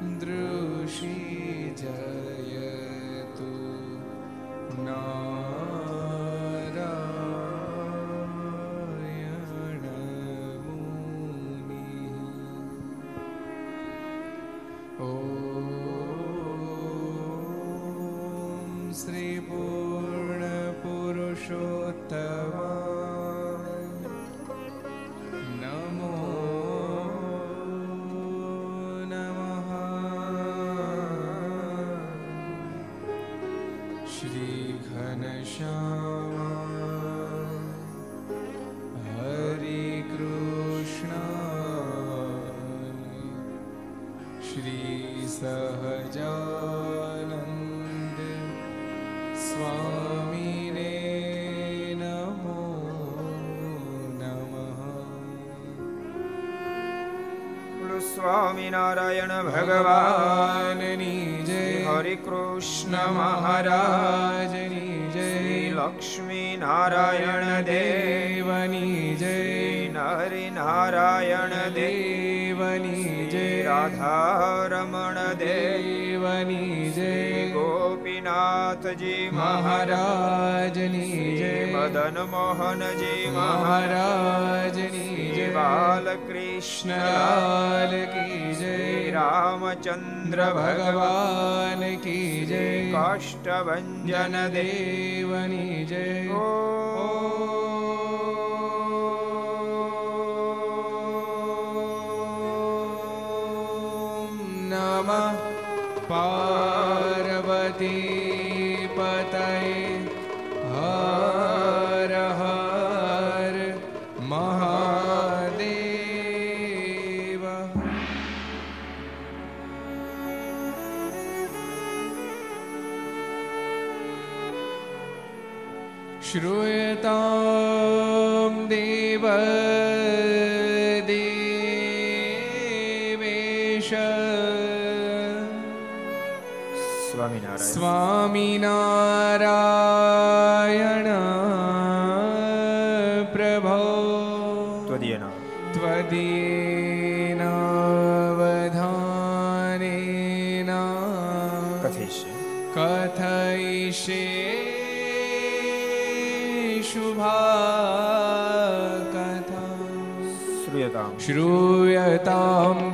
સ્વામિનારાયણ देवनी जय। गोपीनाथ जी महाराज महाराजनी जय। मदन मोहन जी महाराज। महाराजनी जय। बालकृष्ण लाल की जय। रामचंद्र भगवान की जय। काष्ठभञ्जन देवनी जय। ओ श्रूयतां देव देवेश स्वामिनारायण स्वामिनारायण ताम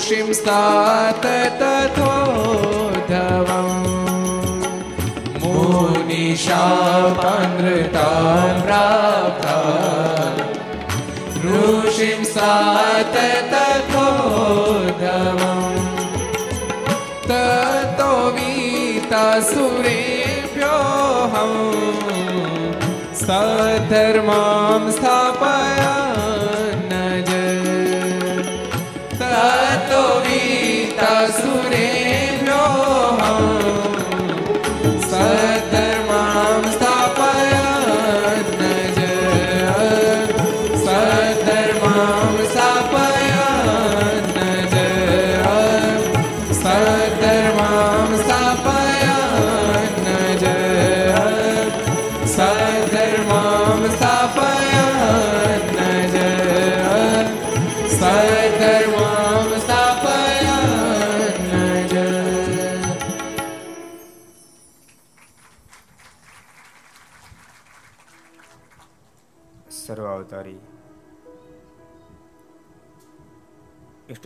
ऋषिं स्तात तथोधवम् मुनिशापनृतान् प्राप्ता। ऋषिं सात तथोधवम् वीतासुरेभ्योऽहम् सधर्मां स्थापया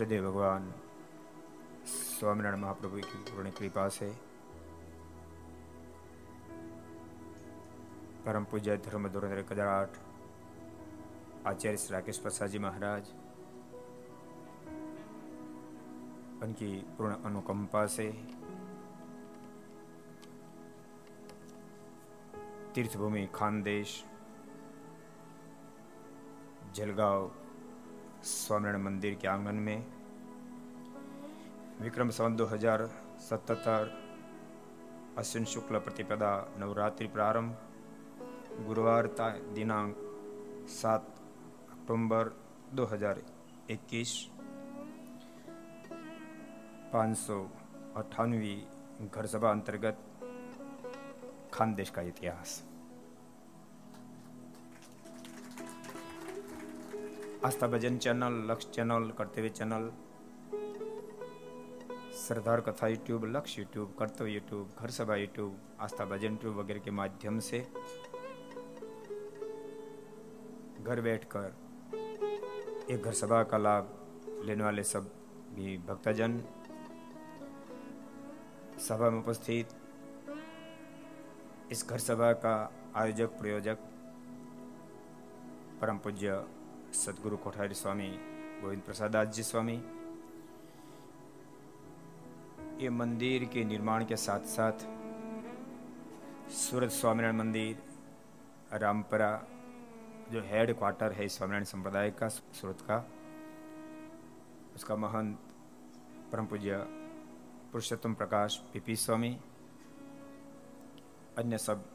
इष्टदेव भगवान, स्वामीनारायण महाप्रभु की पूर्ण कृपा से परम पूज्य धर्म हज़ार आठ आचार्य श्री राकेश प्रसाद जी महाराज, उनकी पूर्ण अनुकंपा से तीर्थभूमि, खानदेश, जलगांव, स्वामिनारायण मंदिर के आँगन में विक्रम सन दो हज़ार सतहत्तर अश्विन शुक्ल प्रतिपदा नवरात्रि प्रारंभ, गुरुवार दिनांक सात अक्टूबर 2021 पाँच सौ अट्ठानवी घर सभा अंतर्गत खानदेश का इतिहास। Aastha Bhajan channel, Lakshya channel, Kartavya channel सरदार कथा यूट्यूब लक्ष्य यूट्यूब, कर्तव्य यूट्यूब, घर सभा यूट्यूब, आस्था भजन यूट्यूब वगैरह के माध्यम से घर बैठकर एक घर सभा का लाभ लेने वाले सब भी भक्तजन सभा में उपस्थित, इस घर सभा का आयोजक, प्रयोजक परम पूज्य सदगुरु कोठारी स्वामी गोविंद प्रसाद जी स्वामी ये मंदिर के निर्माण के साथ साथ सूरत स्वामीनारायण मंदिर, रामपरा जो हेड क्वार्टर है स्वामीनारायण संप्रदाय का, सूरत का, उसका महंत परम पूज्य पुरुषोत्तम प्रकाश पीपी स्वामी, अन्य सब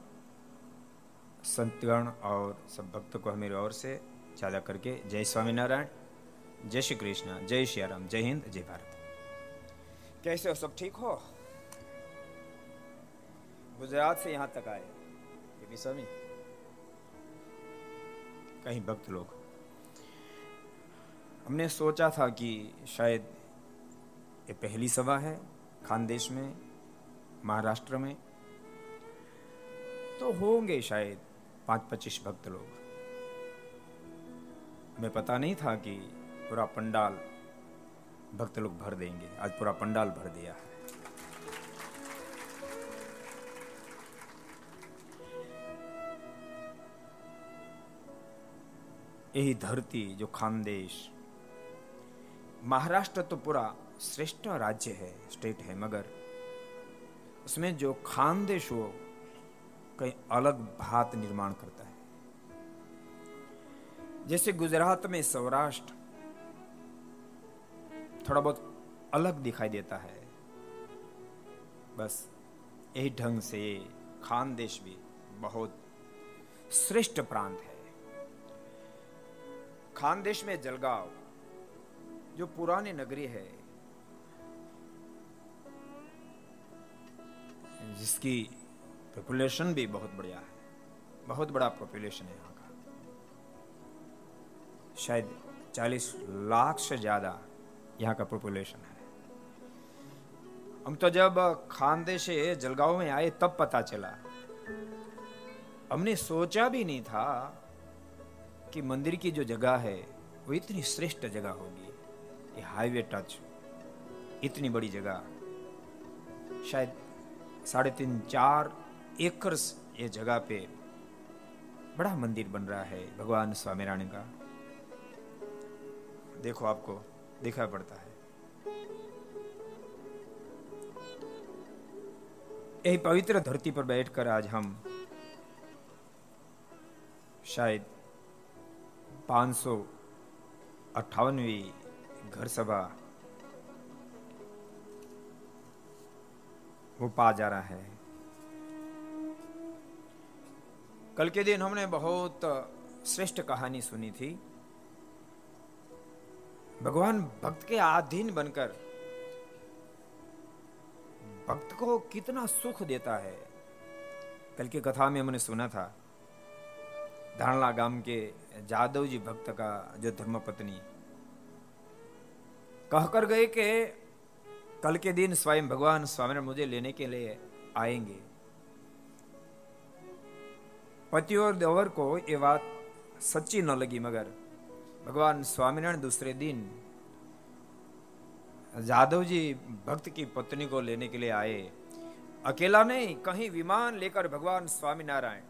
संतगण और सब भक्तों को मेरी ओर से ज़्यादा करके जय स्वामीनारायण, जय श्री कृष्ण, जय श्री राम, जय हिंद, जय भारत। कैसे हो? सब ठीक हो? गुजरात से यहाँ तक आए। स्वामी? कहीं भक्त लोग। हमने सोचा था कि शायद ये पहली सभा है खानदेश में महाराष्ट्र में। तो होंगे शायद पाँच पच्चीस भक्त लोग। हमें पता नहीं था कि पूरा पंडाल भक्त लोग भर देंगे। आज पूरा पंडाल भर दिया। है यही धरती जो खानदेश। महाराष्ट्र तो पूरा श्रेष्ठ राज्य है स्टेट है, मगर उसमें जो खानदेश हो, कहीं अलग भात निर्माण करता है। जैसे गुजरात में सौराष्ट्र थोड़ा बहुत अलग दिखाई देता है। बस यही ढंग से खानदेश भी बहुत श्रेष्ठ प्रांत है। खानदेश में जलगांव, जो पुरानी नगरी है, जिसकी पॉपुलेशन भी बहुत बढ़िया है। बहुत बड़ा पॉपुलेशन है यहाँ का। शायद 40 लाख से ज़्यादा यहाँ का पॉपुलेशन है। हम तो जब खानदे से जलगांव में आए, तब पता चला। हमने सोचा भी नहीं था कि मंदिर की जो जगह है, वो इतनी श्रेष्ठ जगह होगी। ये हाईवे टच इतनी बड़ी जगह। शायद साढ़े तीन, चार एकड़ ये जगह पे बड़ा मंदिर बन रहा है, भगवान स्वामीनारायण का। देखो आपको दिखा पड़ता है। यही पवित्र धरती पर बैठकर आज हम शायद पाँच सौ अट्ठावनवी घर सभा वो पा जा रहा है। कल के दिन हमने बहुत श्रेष्ठ कहानी सुनी थी। भगवान भक्त के अधीन बनकर भक्त को कितना सुख देता है। कल की कथा में हमने सुना था, धारणा गाँव के जादव जी भक्त का जो धर्मपत्नी कहकर गए कि कल के दिन स्वयं भगवान स्वामी मुझे लेने के लिए आएँगे। पति और देवर को ये बात सच्ची न लगी, मगर भगवान स्वामीनारायण दूसरे दिन जादव जी भक्त की पत्नी को लेने के लिए आए। अकेला नहीं, कहीं विमान लेकर भगवान स्वामीनारायण।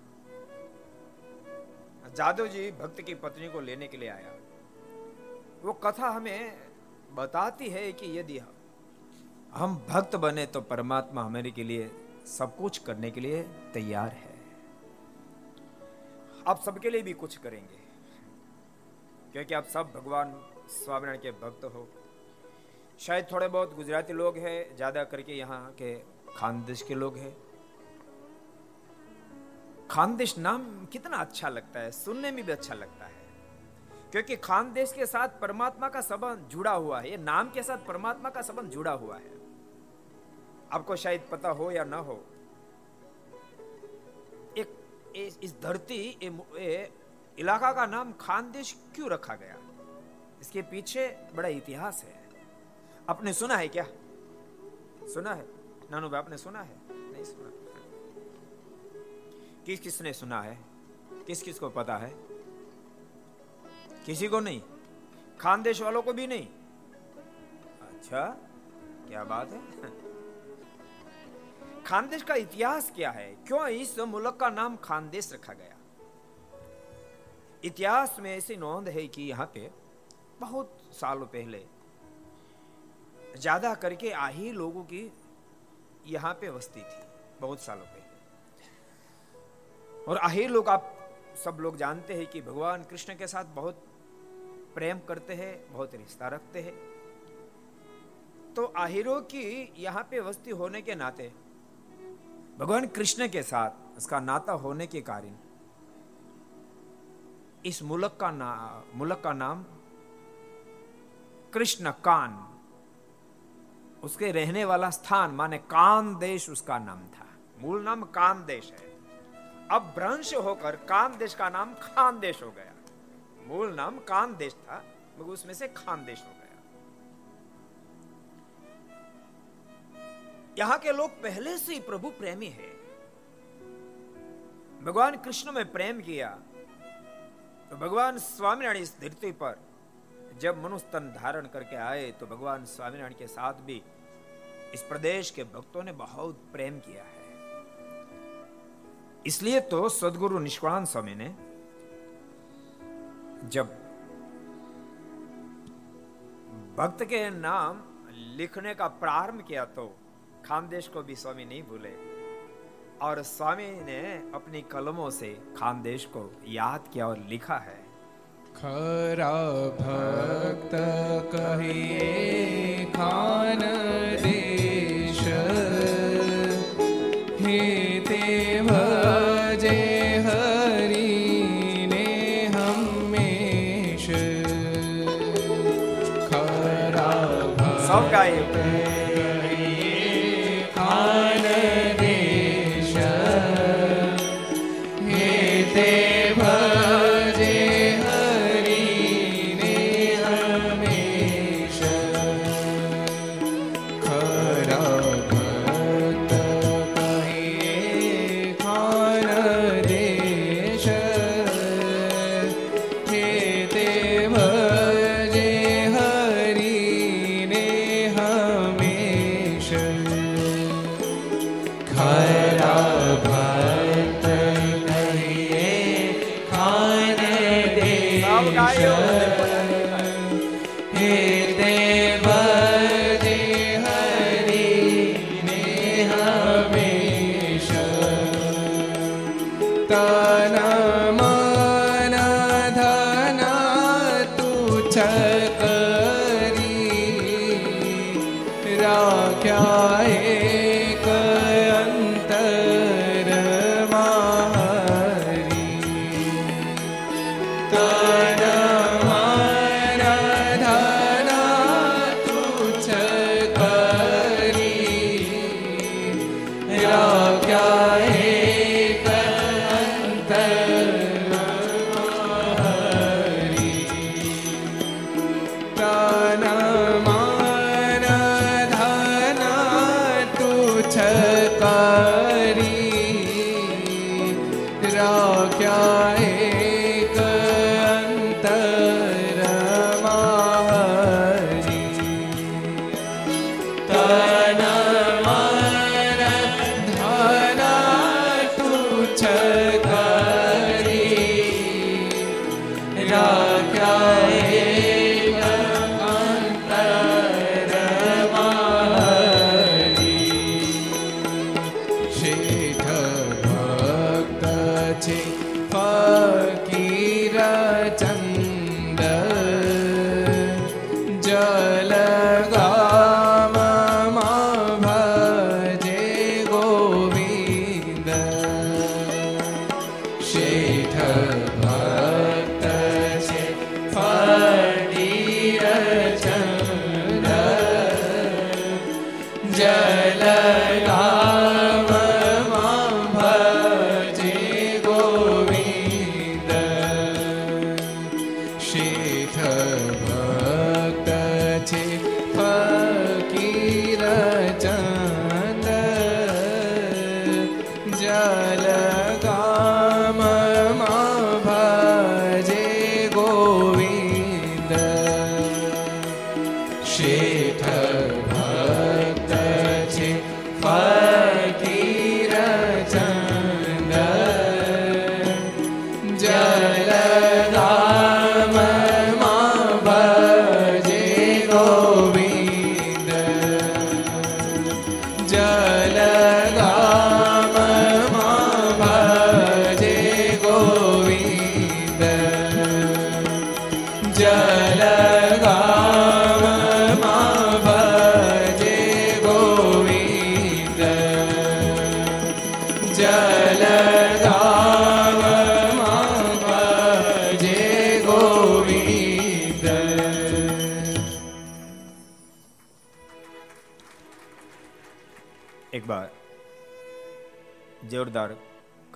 जादव जी भक्त की पत्नी को लेने के लिए आया। वो कथा हमें बताती है कि यदि हम भक्त बने तो परमात्मा हमारे के लिए सब कुछ करने के लिए तैयार है। आप सबके लिए भी कुछ करेंगे। क्योंकि आप सब भगवान स्वामीनारायण के भक्त हो। शायद थोड़े बहुत गुजराती लोग हैं, ज़्यादा करके यहाँ के खानदेश के लोग हैं। खानदेश नाम कितना अच्छा लगता है, सुनने में भी अच्छा लगता है। क्योंकि खानदेश के साथ परमात्मा का संबंध जुड़ा हुआ है, ये नाम के साथ परमात्मा का संबंध जुड़ा हुआ है। आपको शायद पता हो या ना हो, एक, इस धरती इलाका का नाम खानदेश क्यों रखा गया? इसके पीछे बड़ा इतिहास है। आपने सुना है क्या? सुना है? नानू भाई, आपने सुना है? नहीं सुना। किस किसने सुना है? किस किस को पता है? किसी को नहीं। खानदेश वालों को भी नहीं। अच्छा क्या बात है? खानदेश का इतिहास क्या है? क्यों इस मुल्क का नाम खानदेश रखा गया? इतिहास में ऐसी नोंद है कि यहाँ पे बहुत सालों पहले, ज़्यादा करके आही लोगों की यहाँ पे बस्ती थी, बहुत सालों पहले। और आहिर लोग आप सब लोग जानते हैं कि भगवान कृष्ण के साथ बहुत प्रेम करते हैं, बहुत रिश्ता रखते हैं। तो आहिरों की यहाँ पे वस्ती होने के नाते, भगवान कृष्ण के साथ, उसका नाता होने के कारण इस मुल्क का ना, मुल्क का नाम कृष्ण कान। उसके रहने वाला स्थान माने कान देश उसका नाम था। मूल नाम कान देश है। अब भ्रंश होकर कान देश का नाम खान देश हो गया। मूल नाम कान देश था, मगर उसमें से खान देश हो गया। यहाँ के लोग पहले से ही प्रभु प्रेमी है। भगवान कृष्ण में प्रेम किया तो भगवान स्वामीनारायण इस धरती पर जब मनुष्य तन धारण करके आए तो भगवान स्वामीनारायण के साथ भी इस प्रदेश के भक्तों ने बहुत प्रेम किया है। इसलिए तो सदगुरु निष्कान स्वामी ने जब भक्त के नाम लिखने का प्रारंभ किया तो खानदेश को भी स्वामी नहीं भूले। और स्वामी ने अपनी कलमों से खानदेश को याद किया और लिखा है। खरा भक्त कहिए खान देश हे ते भजे हरि ने हमेश। खरा सब गाए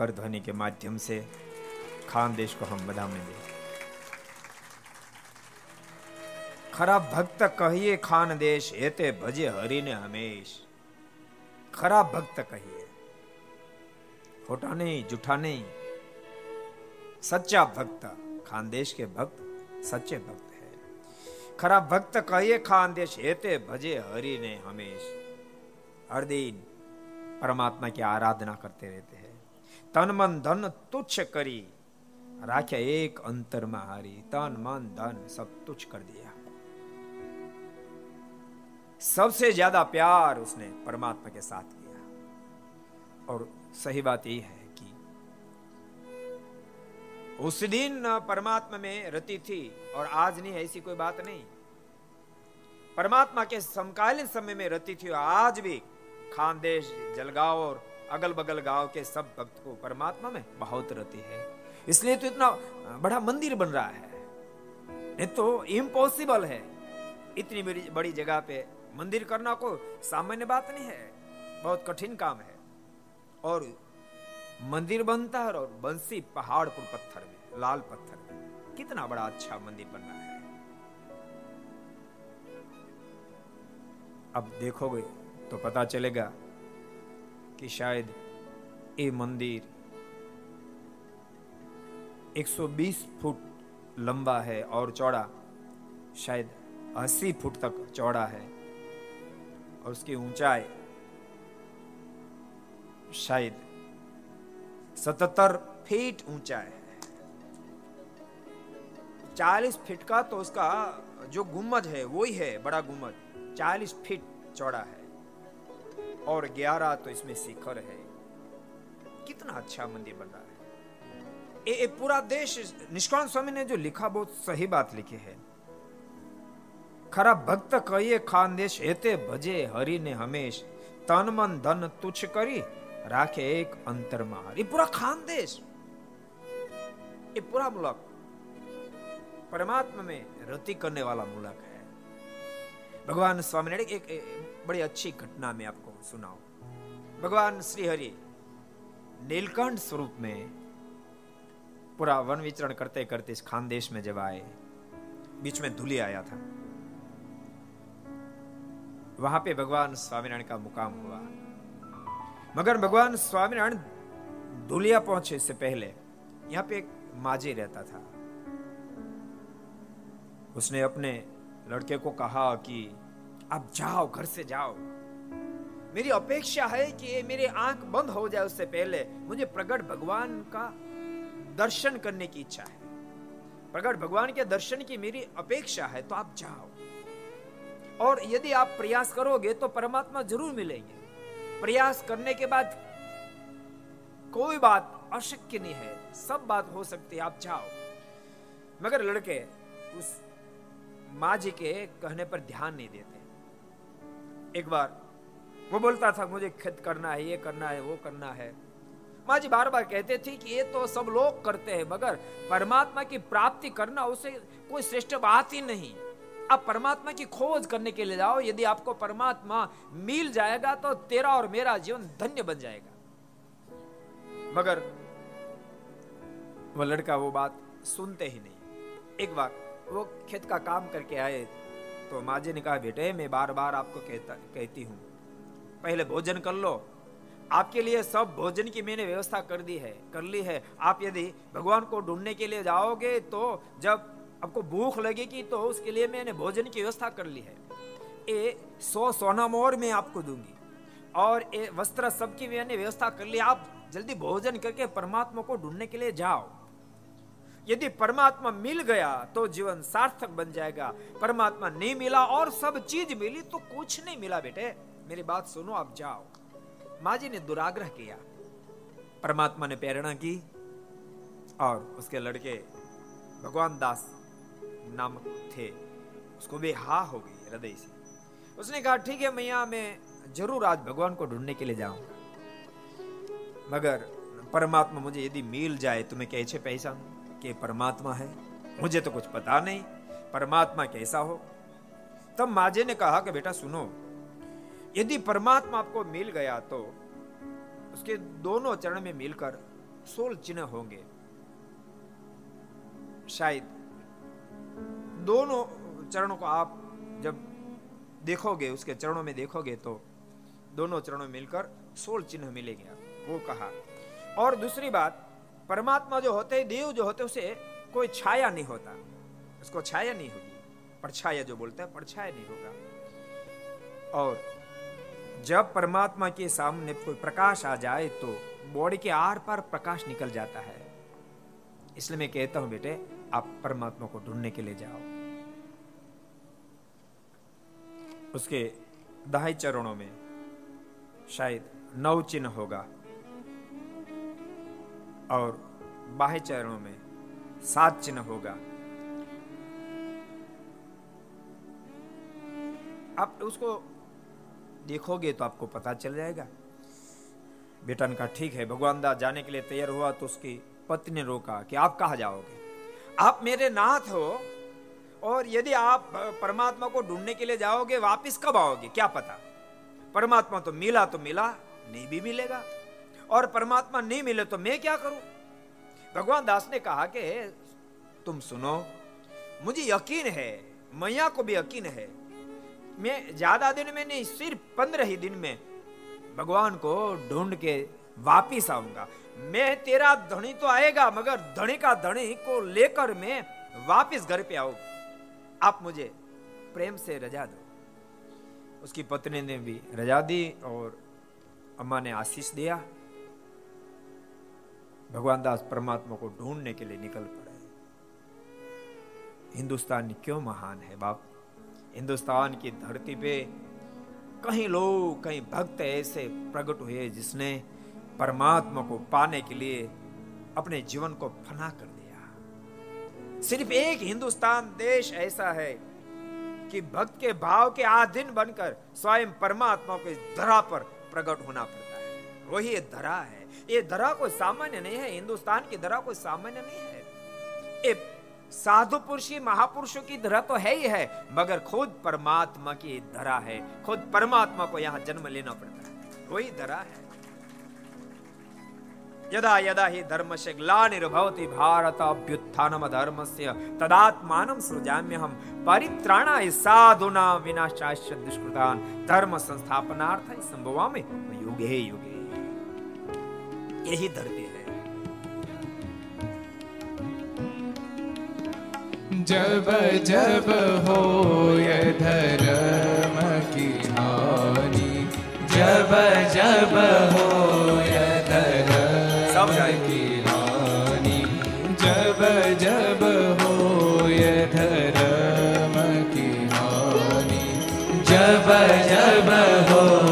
कर ध्वनि के माध्यम से खान देश को हम बधाई दें। खरा भक्त कहिए, खान देश हेते भजे हरि ने हमेश। खरा भक्त कहिए, खोटा नहीं जूठा नहीं। सच्चा भक्त खानदेश के भक्त, सच्चे भक्त है। खरा भक्त कहिए खानदेश हेते भजे हरि ने हमेश। हर दिन परमात्मा की आराधना करते रहते हैं। मन धन तुच्छ करी। राख्या एक अंतर में हारी तन मन धन सब तुच्छ कर दिया। सबसे ज़्यादा प्यार उसने परमात्मा के साथ किया। और सही बात यह है कि उस दिन परमात्मा में रति थी और आज नहीं ऐसी कोई बात नहीं। परमात्मा के समकालीन समय में रति थी आज भी खानदेश जलगांव और अगल बगल गाँव के सब भक्त को परमात्मा में बहुत रति है। इसलिए तो इतना बड़ा मंदिर बन रहा है। नहीं तो इम्पॉसिबल है। इतनी बड़ी जगह पे मंदिर करना को सामान्य बात नहीं है। बहुत कठिन काम है। और मंदिर बनता है और बंसी पहाड़ पर पत्थर में, लाल पत्थर में। कितना बड़ा अच्छा मंदिर बन रहा है। अब देखोगे तो पता चलेगा कि शायद ये मंदिर 120 फुट लंबा है और चौड़ा, शायद 80 फुट तक चौड़ा है। और उसकी ऊंचाई शायद सतहत्तर फीट ऊँचा है। चालीस फीट का तो उसका जो गुम्मज है वो ही है बड़ा गुम्मज। चालीस फीट चौड़ा है। और ग्यारह तो इसमें शिखर है। कितना अच्छा मंदिर बन रहा है। ए, ए, पूरा देश निष्कान स्वामी ने जो लिखा बहुत सही बात लिखी है। खरा भक्त कहिए खानदेश हेते भजे हरि ने हमेश तन मन धन तुच्छ करी राखे एक अंतर महार। ये पूरा खानदेश। ये पूरा मुलक। परमात्मा में रति करने वाला मुलक है। भगवान स्वामी ने एक, एक, एक बड़ी अच्छी घटना में आपको सुनाओ। भगवान श्री हरि नीलकंठ स्वरूप में पूरा वन विचरण करते करते इस खानदेश में जब आए, बीच में धुली आया था। वहाँ पे भगवान स्वामीनारायण का मुकाम हुआ। मगर भगवान स्वामीनारायण धुलिया पहुँचे इससे पहले, यहाँ पे एक माजी रहता था। उसने अपने लड़के को कहा कि, अब जाओ, घर से जाओ। मेरी अपेक्षा है कि मेरी आँख बंद हो जाए उससे पहले मुझे प्रगट भगवान का दर्शन करने की इच्छा है। प्रगट भगवान के दर्शन की मेरी अपेक्षा है तो आप जाओ। और यदि आप प्रयास करोगे तो परमात्मा ज़रूर मिलेंगे। प्रयास करने के बाद कोई बात अशक्य नहीं है, सब बात हो सकती है, आप जाओ। मगर लड़के, उस माँ जी के कहने पर ध्यान नहीं देते। एक बार वो बोलता था, मुझे खेत करना है, ये करना है, वो करना है। माँ जी बार बार कहते थे कि ये तो सब लोग करते हैं, मगर परमात्मा की प्राप्ति करना उसे कोई श्रेष्ठ बात ही नहीं। आप परमात्मा की खोज करने के लिए जाओ, यदि आपको परमात्मा मिल जाएगा तो तेरा और मेरा जीवन धन्य बन जाएगा। मगर वो लड़का वो बात सुनते ही नहीं। एक बार वो खेत का काम करके आए तो माँ जी ने कहा, बेटे, मैं बार बार आपको कहता, कहती हूँ पहले भोजन कर लो। आपके लिए सब भोजन की मैंने व्यवस्था कर दी है, कर ली है। आप यदि भगवान को ढूँढने के लिए जाओगे तो जब आपको भूख लगेगी तो उसके लिए मैंने भोजन की व्यवस्था कर ली है। ये सौ सोना मोर मैं आपको दूँगी। और ये वस्त्र सबकी मैंने व्यवस्था कर ली। आप जल्दी भोजन करके परमात्मा को ढूँढने के लिए जाओ। यदि परमात्मा मिल गया तो जीवन सार्थक बन जाएगा। परमात्मा नहीं मिला और सब चीज़ मिली तो कुछ नहीं मिला बेटे। मेरी बात सुनो, आप जाओ। माँ जी ने दुराग्रह किया। परमात्मा ने प्रेरणा की और उसके लड़के भगवान दास नामक थे। उसको भी हा हो गई हृदय से। उसने कहा, ठीक है मैया, मैं ज़रूर आज भगवान को ढूँढने के लिए जाऊँगा मगर परमात्मा मुझे यदि मिल जाए तो मैं कैसे पैसा? कि परमात्मा है? मुझे तो कुछ पता नहीं। परमात्मा कैसा हो? तब माजे ने कहा कि, बेटा सुनो यदि परमात्मा आपको मिल गया तो उसके दोनों चरण में मिलकर सोल चिन्ह होंगे। शायद दोनों चरणों को आप जब देखोगे, उसके चरणों में देखोगे तो दोनों चरणों मिलकर सोल चिन्ह मिलेंगे, वो कहा। और दूसरी बात, परमात्मा जो होते देव जो होते उसे कोई छाया नहीं होता। उसको छाया नहीं होगी परछाया जो बोलता है परछाया नहीं होगा। और जब परमात्मा के सामने कोई प्रकाश आ जाए तो बॉडी के आर पार प्रकाश निकल जाता है। इसलिए मैं कहता हूँ, बेटे, आप परमात्मा को ढूँढने के लिए जाओ। उसके दहाई चरणों में शायद नव चिन्ह होगा और बाह्य चरणों में सात चिन्ह होगा। आप उसको देखोगे तो आपको पता चल जाएगा। बेटा ने कहा ठीक है, भगवान दास जाने के लिए तैयार हुआ तो उसकी पत्नी ने रोका कि आप कहा जाओगे? आप मेरे नाथ हो और यदि आप परमात्मा को ढूँढने के लिए जाओगे, वापिस कब आओगे? क्या पता? परमात्मा तो मिला तो मिला, नहीं भी मिलेगा। और परमात्मा नहीं मिले तो मैं क्या करूँ? भगवान दास ने कहा कि तुम सुनो, मुझे यकीन है, मैया को भी यकीन है मैं ज़्यादा दिन में नहीं, सिर्फ़ पंद्रह ही दिन में भगवान को ढूंढ के वापिस आऊँगा। मैं तेरा धनी तो आएगा, मगर धनी का धनी को लेकर मैं वापिस घर पे आऊँगा आप मुझे प्रेम से रजा दो। उसकी पत्नी ने भी रजा दी और अम्मा ने आशीष दिया। भगवान दास परमात्मा को ढूँढने के लिए निकल पड़े। हिंदुस्तान क्यों महान है बाप? हिंदुस्तान की धरती पे कहीं लोग, कहीं भक्त ऐसे प्रकट हुए जिसने परमात्मा को पाने के लिए अपने जीवन को फना कर दिया। सिर्फ़ एक हिंदुस्तान देश ऐसा है कि भक्त के भाव के आधीन बनकर स्वयं परमात्मा को धरा पर प्रकट होना पड़ता है। वही ये धरा है। ये धरा कोई सामान्य नहीं है। हिंदुस्तान की धरा कोई सामान्य नहीं है। ये साधु पुरुषी महापुरुषों की धरा तो है ही है, मगर खुद परमात्मा की धरा है। खुद परमात्मा को यहाँ जन्म लेना पड़ता है। वही धरा है? यदा यदा हि धर्मस्य ग्लानिर्भवति भारत अभ्युत्थानम धर्मस्य, तदात्मानं सृजाम्यहं परित्राणाय साधुना विनाशाश्च दुष्कृतान्। धर्म संस्थापनार्थाय संभवामि। युगे युगे। यही धरती जब जब हो धर्म की हानि जब जब हो धर्म की हानि जब जब हो धर्म की हानि जब जब हो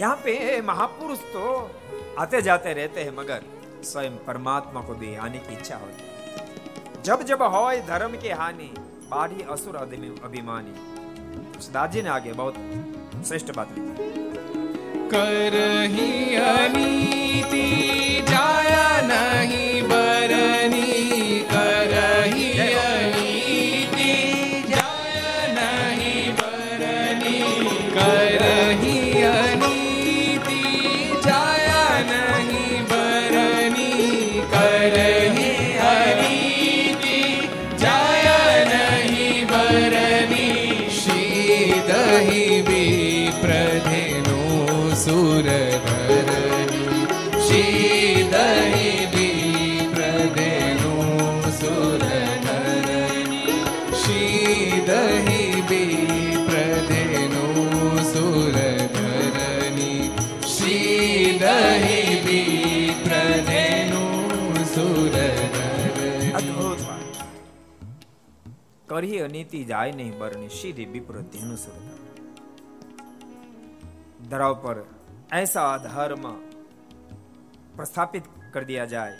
यहाँ पे महापुरुष तो आते जाते रहते हैं, मगर स्वयं परमात्मा को भी आने की इच्छा होती है। जब जब हो धर्म के हानि, बाढ़ी असुर अभिमानी। दादी ने आगे बहुत श्रेष्ठ बात लिखी। कर ही अनीति, जाया नहीं बरनी। કરી અનીતિ જાય નહીં બરની સીધી વિપ્ર ધેનુ ધરાવ પર ऐसा धर्म प्रस्थापित कर दिया जाए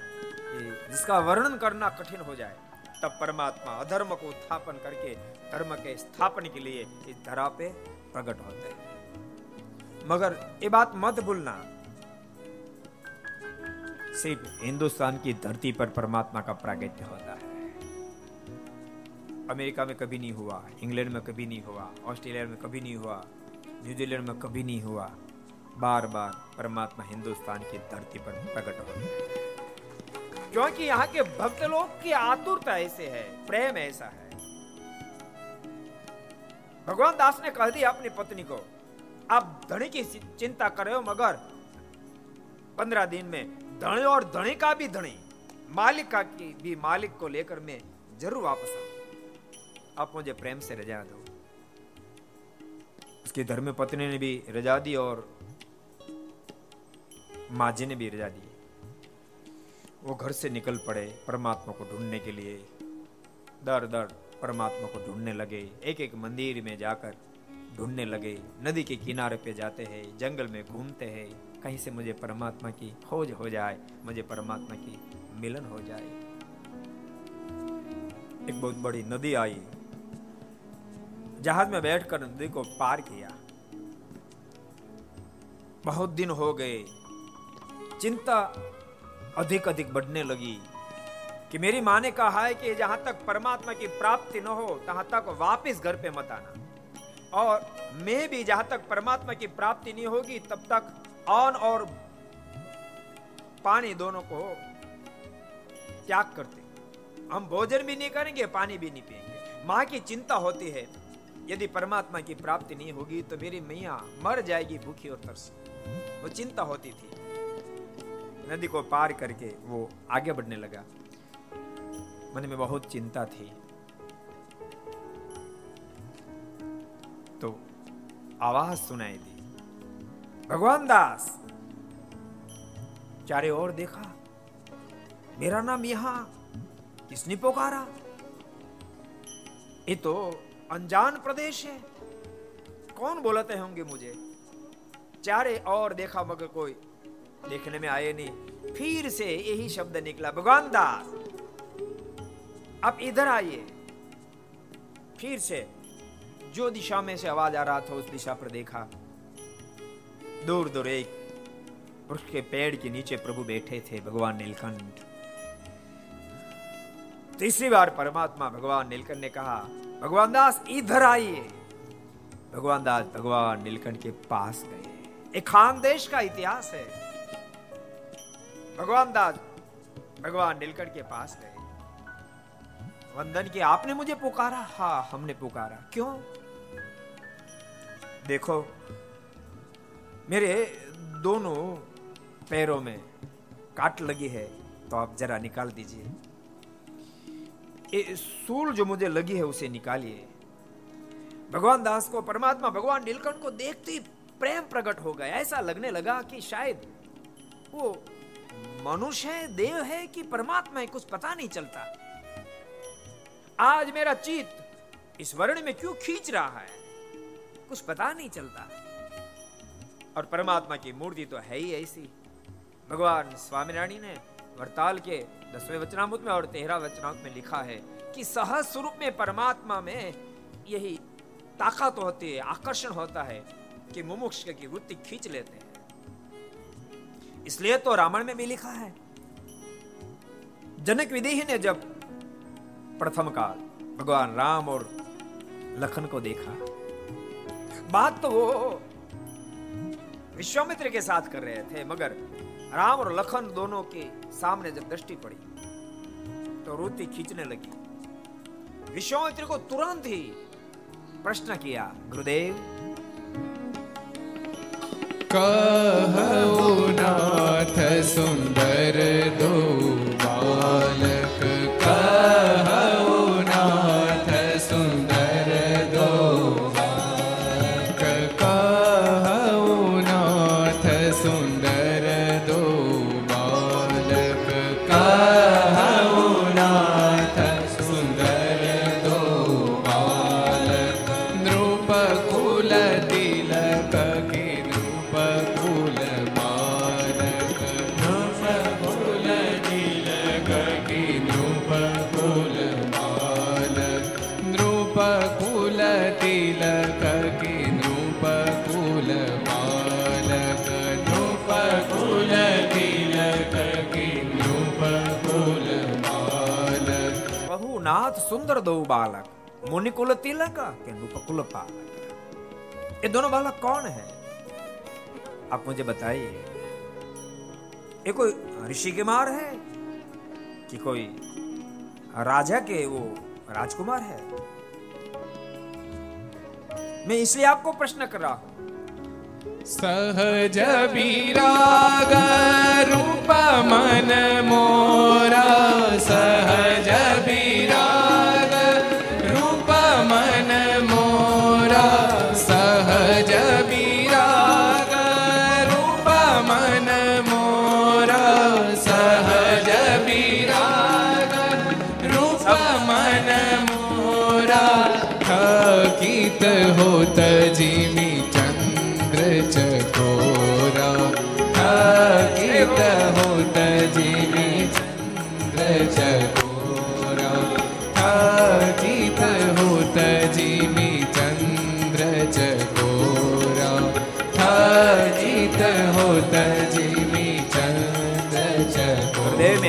जिसका वर्णन करना कठिन हो जाए तब परमात्मा अधर्म को उत्थापन करके धर्म के स्थापन के लिए इस धरा पे प्रकट होते हैं मगर ये बात मत भूलना सिर्फ हिंदुस्तान की धरती पर परमात्मा का प्रागत्य होता है अमेरिका में कभी नहीं हुआ, इंग्लैंड में कभी नहीं हुआ, ऑस्ट्रेलिया में कभी नहीं हुआ, न्यूजीलैंड में कभी नहीं हुआ। बार बार परमात्मा हिंदुस्तान की धरती पर प्रकट हो। क्योंकि यहाँ के भक्त लोग की आतुरता ऐसे है, प्रेम ऐसा है। भगवान दास ने कह दिया अपनी पत्नी को, आप धनी की चिंता कर रहे हो, मगर पंद्रह दिन में धनी और धनी का भी धनी, मालिक का भी मालिक को लेकर मैं ज़रूर वापस आऊ आप मुझे प्रेम से रजा दो। उसकी धर्म पत्नी ने भी रजा दी और माँ जी ने भी रजा दी। वो घर से निकल पड़े परमात्मा को ढूँढने के लिए। दर दर परमात्मा को ढूँढने लगे। एक एक मंदिर में जाकर ढूँढने लगे। नदी के किनारे पे जाते हैं, जंगल में घूमते हैं। कहीं से मुझे परमात्मा की खोज हो जाए, मुझे परमात्मा की मिलन हो जाए। एक बहुत बड़ी नदी आई। जहाज़ में बैठकर नदी को पार किया। बहुत दिन हो गए। चिंता अधिक अधिक बढ़ने लगी कि मेरी माँ ने कहा है कि जहाँ तक परमात्मा की प्राप्ति न हो, तहां तक वापस घर पे मत आना। और मैं भी जहाँ तक परमात्मा की प्राप्ति नहीं होगी, तब तक ऑन और पानी दोनों को त्याग करते। हम भोजन भी नहीं करेंगे, पानी भी नहीं पिएँगे माँ की चिंता होती है। यदि परमात्मा की प्राप्ति नहीं होगी तो मेरी मैया मर जाएगी भूखी और तरस। वो चिंता होती थी। नदी को पार करके वो आगे बढ़ने लगा। मन में बहुत चिंता थी। तो आवाज़ सुनाई दी। भगवान दास! चारे और देखा। मेरा नाम यहाँ। किसने पुकारा? ये तो अनजान प्रदेश है। कौन बोलते होंगे मुझे? चारे और देखा मगर कोई। देखने में आए नहीं। फिर से यही शब्द निकला, भगवान दास आप इधर आइए। फिर से जो दिशा में से आवाज़ आ रहा था, उस दिशा पर देखा। दूर दूर एक वृक्ष के पेड़ के नीचे प्रभु बैठे थे, भगवान नीलकंठ। तीसरी बार परमात्मा भगवान नीलकंठ ने कहा भगवान दास, इधर आइए। भगवान दास, भगवान नीलकंठ के पास गए। एक खान देश का इतिहास है। भगवान दास, भगवान नीलकंठ के पास गए। वंदन की आपने मुझे पुकारा? हाँ हमने पुकारा। क्यों? देखो, मेरे दोनों पैरों में काट लगी है तो आप जरा निकाल दीजिए। सूल जो मुझे लगी है उसे निकालिए। भगवान दास को, परमात्मा भगवान नीलकंठ को देखते ही प्रेम प्रकट हो गया। ऐसा लगने लगा कि शायद वो मनुष्य है, देव है कि परमात्मा है, कुछ पता नहीं चलता। आज मेरा चित्त इस वर्ण में क्यों खींच रहा है? कुछ पता नहीं चलता। और परमात्मा की मूर्ति तो है ही ऐसी। भगवान स्वामीनारायण ने वरताल के दसवें वचनामृत में और तेरह वचनामृत में लिखा है कि सहज स्वरूप में परमात्मा में यही ताकत होती है, आकर्षण होता है कि मुमुक्ष की वृत्ति खींच लेते हैं। इसलिए तो रामायण में भी लिखा है, जनक विदेही ने जब प्रथम काल भगवान राम और लखन को देखा, बात तो वो विश्वामित्र के साथ कर रहे थे, मगर राम और लखन दोनों के सामने जब दृष्टि पड़ी तो रोती खींचने लगी। विश्वामित्र को तुरंत ही प्रश्न किया, गुरुदेव। कहो नाथ सुंदर दो कहु सुंदर दो बालक मुनिकुल तिलक के नृपकुल बालक ये दोनों बालक कौन है? आप मुझे बताइए। ये कोई ऋषि कुमार है कि कोई राजा के वो राजकुमार है? मैं इसलिए आपको प्रश्न कर रहा हूँ। सहज विराग रूप मन मोरा, सहज विराग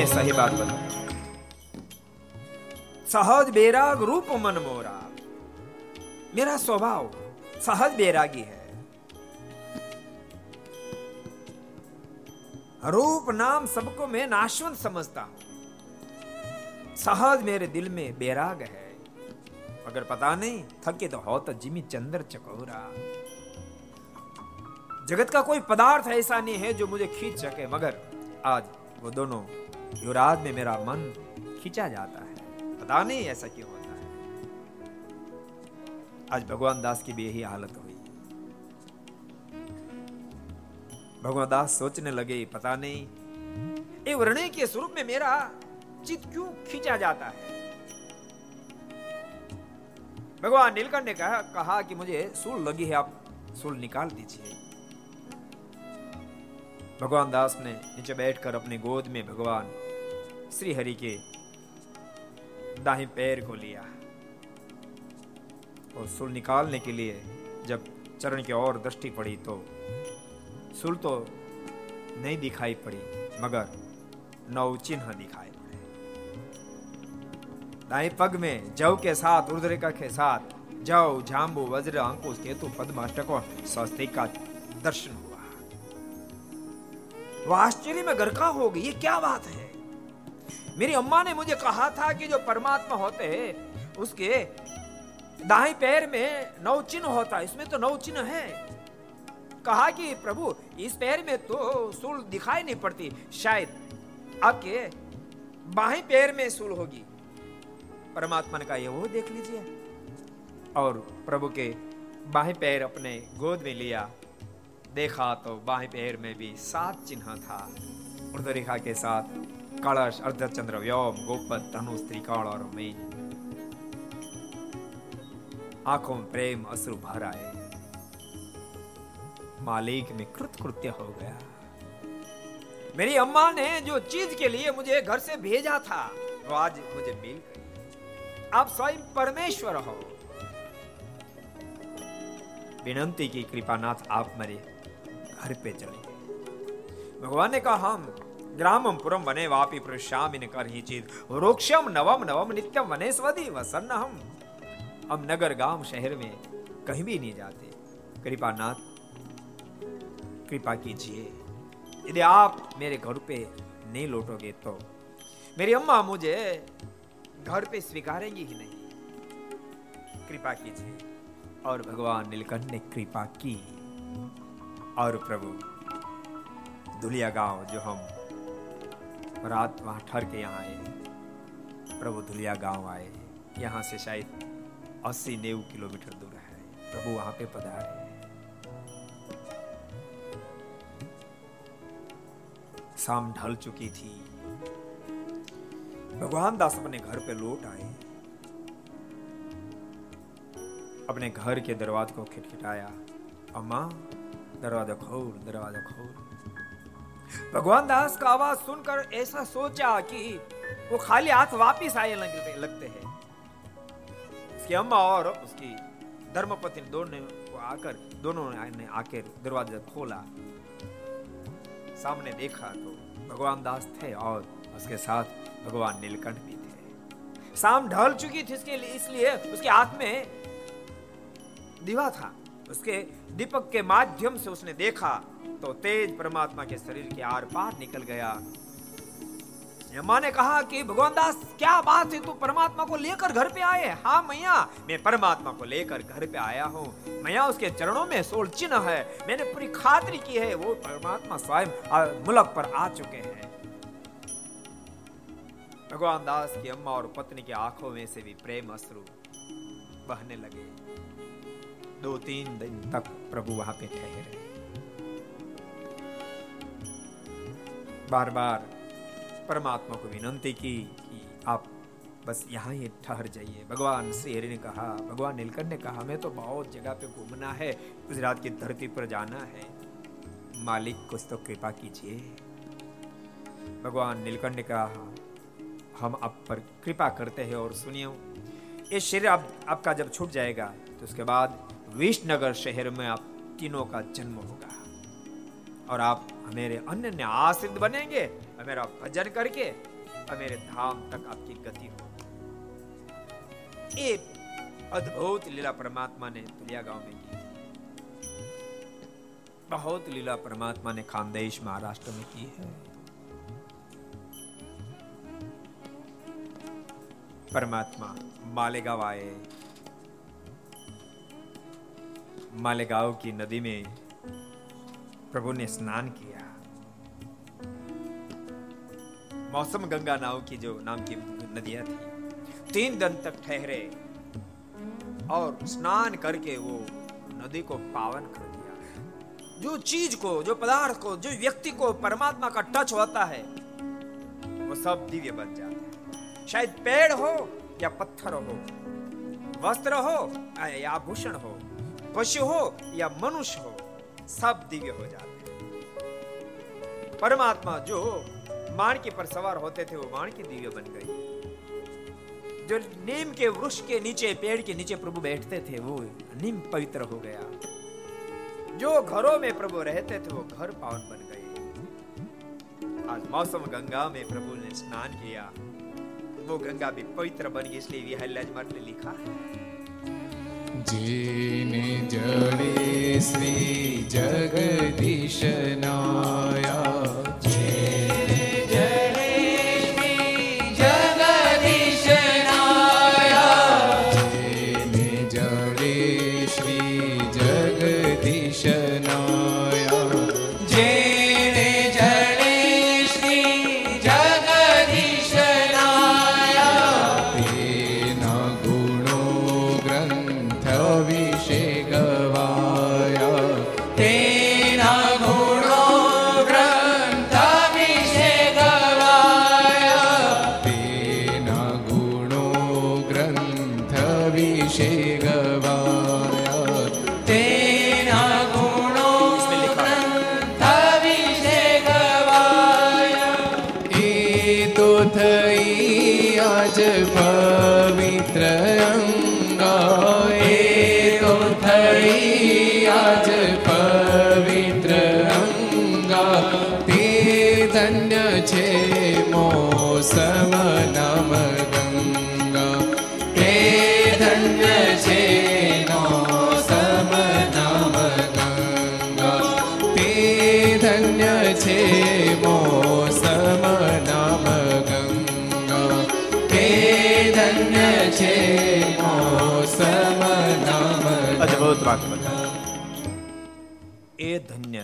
सही बात बताओ सहज बेराग रूप मन मोरा। मेरा स्वभाव सहज बेरागी है। रूप नाम सबको मैं नाशवंत समझता हूँ। सहज मेरे दिल में बेराग है। अगर पता नहीं थके तो हो तो जिमी चंद्र चकोरा। जगत का कोई पदार्थ ऐसा नहीं है जो मुझे खींच सके, मगर आज वो दोनों युवराज में मेरा मन खींचा जाता है। पता नहीं ऐसा क्यों होता है। आज भगवान दास की भी यही हालत हुई। भगवान दास सोचने लगे, पता नहीं ये के स्वरूप में मेरा चित क्यों खींचा जाता है? भगवान नीलकंठ ने कहा कहा कि मुझे सूल लगी है, आप सूल निकाल दीजिए। भगवान दास ने नीचे बैठकर अपनी गोद में भगवान श्री हरि के दाहिने पैर को लिया और सुल निकालने के लिए जब चरण की ओर दृष्टि पड़ी तो सुल तो नहीं दिखाई पड़ी, मगर नौ चिन्ह दिखाई पड़े। दाएँ पग में जव के साथ उर्धरेखा के साथ जव जाम्बू वज्र, अंकुश, केतु पद्माष्टक और स्वस्तिक का दर्शन हुआ। वह आश्चर्य में गरका हो गई, ये क्या बात है? मेरी अम्मा ने मुझे कहा था कि जो परमात्मा होते हैं, उसके दाएँ पैर में नौ चिन्ह होता है, इसमें तो नौ चिन्ह है। कहा कि, प्रभु, इस पैर में तो सूल दिखाई नहीं पड़ती, शायद आपके बाएँ पैर में सूल होगी। परमात्मा ने कहा, ये वो देख लीजिए। और प्रभु के बाएँ पैर अपने गोद में लिया। देखा तो बाएँ पैर में भी सात चिन्ह था। रेखा के साथ कलश अर्धचंद्र, व्योम गोपत धनुष त्रिकाल और मेज आँखों में प्रेम, अश्रु भर आए। मालिक में कृतकृत्य हो गया। मेरी अम्मा ने जो चीज़ के लिए मुझे घर से भेजा था, वो आज मुझे मिल गई। आप स्वयं परमेश्वर हो। विनंती की कृपानाथ आप मेरे घर पे चले। भगवान ने कहा, हम वने वापी प्रश्यामिन कर ही चीज़ रोक्षम नवम नवम नित्यम वने स्वदी वसन्न हम हम नगर गाँव शहर में कहीं भी नहीं जाते। कृपानाथ कृपा कीजिए। यदि आप मेरे घर पे नहीं लौटोगे तो। मेरी अम्मा मुझे घर पे स्वीकारेंगी ही नहीं। कृपा कीजिए। और भगवान नीलकंठ ने कृपा की। और प्रभु, दुलिया गाँव जो हम रात वहाँ ठहर के यहाँ आए प्रभु धुलिया गाँव आए यहाँ से शायद अस्सी नेव किलोमीटर दूर है। प्रभु वहाँ पे पधारे शाम ढल चुकी थी। भगवान दास अपने घर पे लौट आए अपने घर के दरवाजे को खिटखिटाया। अम्मा, दरवाज़ा खोल दरवाज़ा खोल। भगवान दास का आवाज़ सुनकर ऐसा सोचा कि वो खाली हाथ वापिस आए लगते, लगते हैं। उसकी अम्मा और उसकी धर्मपति दोनों को आकर दोनों ने आकर दरवाज़ा खोला। सामने देखा तो भगवान दास थे और उसके साथ भगवान नीलकंठ भी थे। शाम ढल चुकी थी इसके लिए इसलिए उसके हाथ में दीवा था। उसके दीपक के माध्यम से उसने देखा तो तेज परमात्मा के शरीर के आर पार निकल गया। माँ ने कहा कि, भगवान दास, क्या बात है? तू परमात्मा को लेकर घर पे आए हाँ? मैया, मैं परमात्मा को लेकर घर पे आया हूँ। मैया, उसके चरणों में सोल चिन्ह है। मैंने पूरी खातरी की है, वो परमात्मा स्वयं मुलक पर आ चुके हैं। भगवान दास की अम्मा और पत्नी की आँखों में से भी प्रेम अश्रु बहने लगे। दो तीन दिन तक प्रभु वहाँ पे ठहरे। बार बार परमात्मा को विनंती की कि आप बस यहाँ ही ठहर जाइए। भगवान श्री ने कहा भगवान नीलकंठ ने कहा हमें तो बहुत जगह पे घूमना है गुजरात की धरती पर जाना है। मालिक कुछ तो कृपा कीजिए। भगवान नीलकंठ ने कहा हम आप पर कृपा करते हैं और सुनिए। ये शरीर आप, आपका जब छूट जाएगा तो उसके बाद विष्णनगर शहर में आप तीनों का जन्म होगा। और आप मेरे अन्य आश्रित बनेंगे और मेरा भजन करके मेरे धाम तक आपकी गति हो। एक अद्भुत लीला परमात्मा ने तुलिया गाँव में की। बहुत लीला परमात्मा ने खानदेश महाराष्ट्र में की है। परमात्मा मालेगांव आए। मालेगांव की नदी में प्रभु ने स्नान किया। मौसम गंगा नाव की जो नाम की नदियाँ थी, तीन दिन तक ठहरे और स्नान करके वो नदी को पावन कर दिया। जो चीज़ को, जो पदार्थ को, जो व्यक्ति को परमात्मा का टच होता है, वो सब दिव्य बन जाते हैं। शायद पेड़ हो या पत्थर हो, वस्त्र हो या आभूषण हो, पशु हो या मनुष्य हो सब दिव्य हो जाते हैं। परमात्मा जो माणकी पर सवार होते थे, वो माणकी दिव्य बन गई जो नीम के वृक्ष के नीचे, पेड़ के नीचे प्रभु बैठते थे, वो नीम पवित्र हो गया। जो घरों में प्रभु रहते थे, वो घर पावन बन गए। आज मौसम गंगा में प्रभु ने स्नान किया। वो गंगा भी पवित्र बन गई, इसलिए लिखा है। જેને જડે શ્રી જગદીશ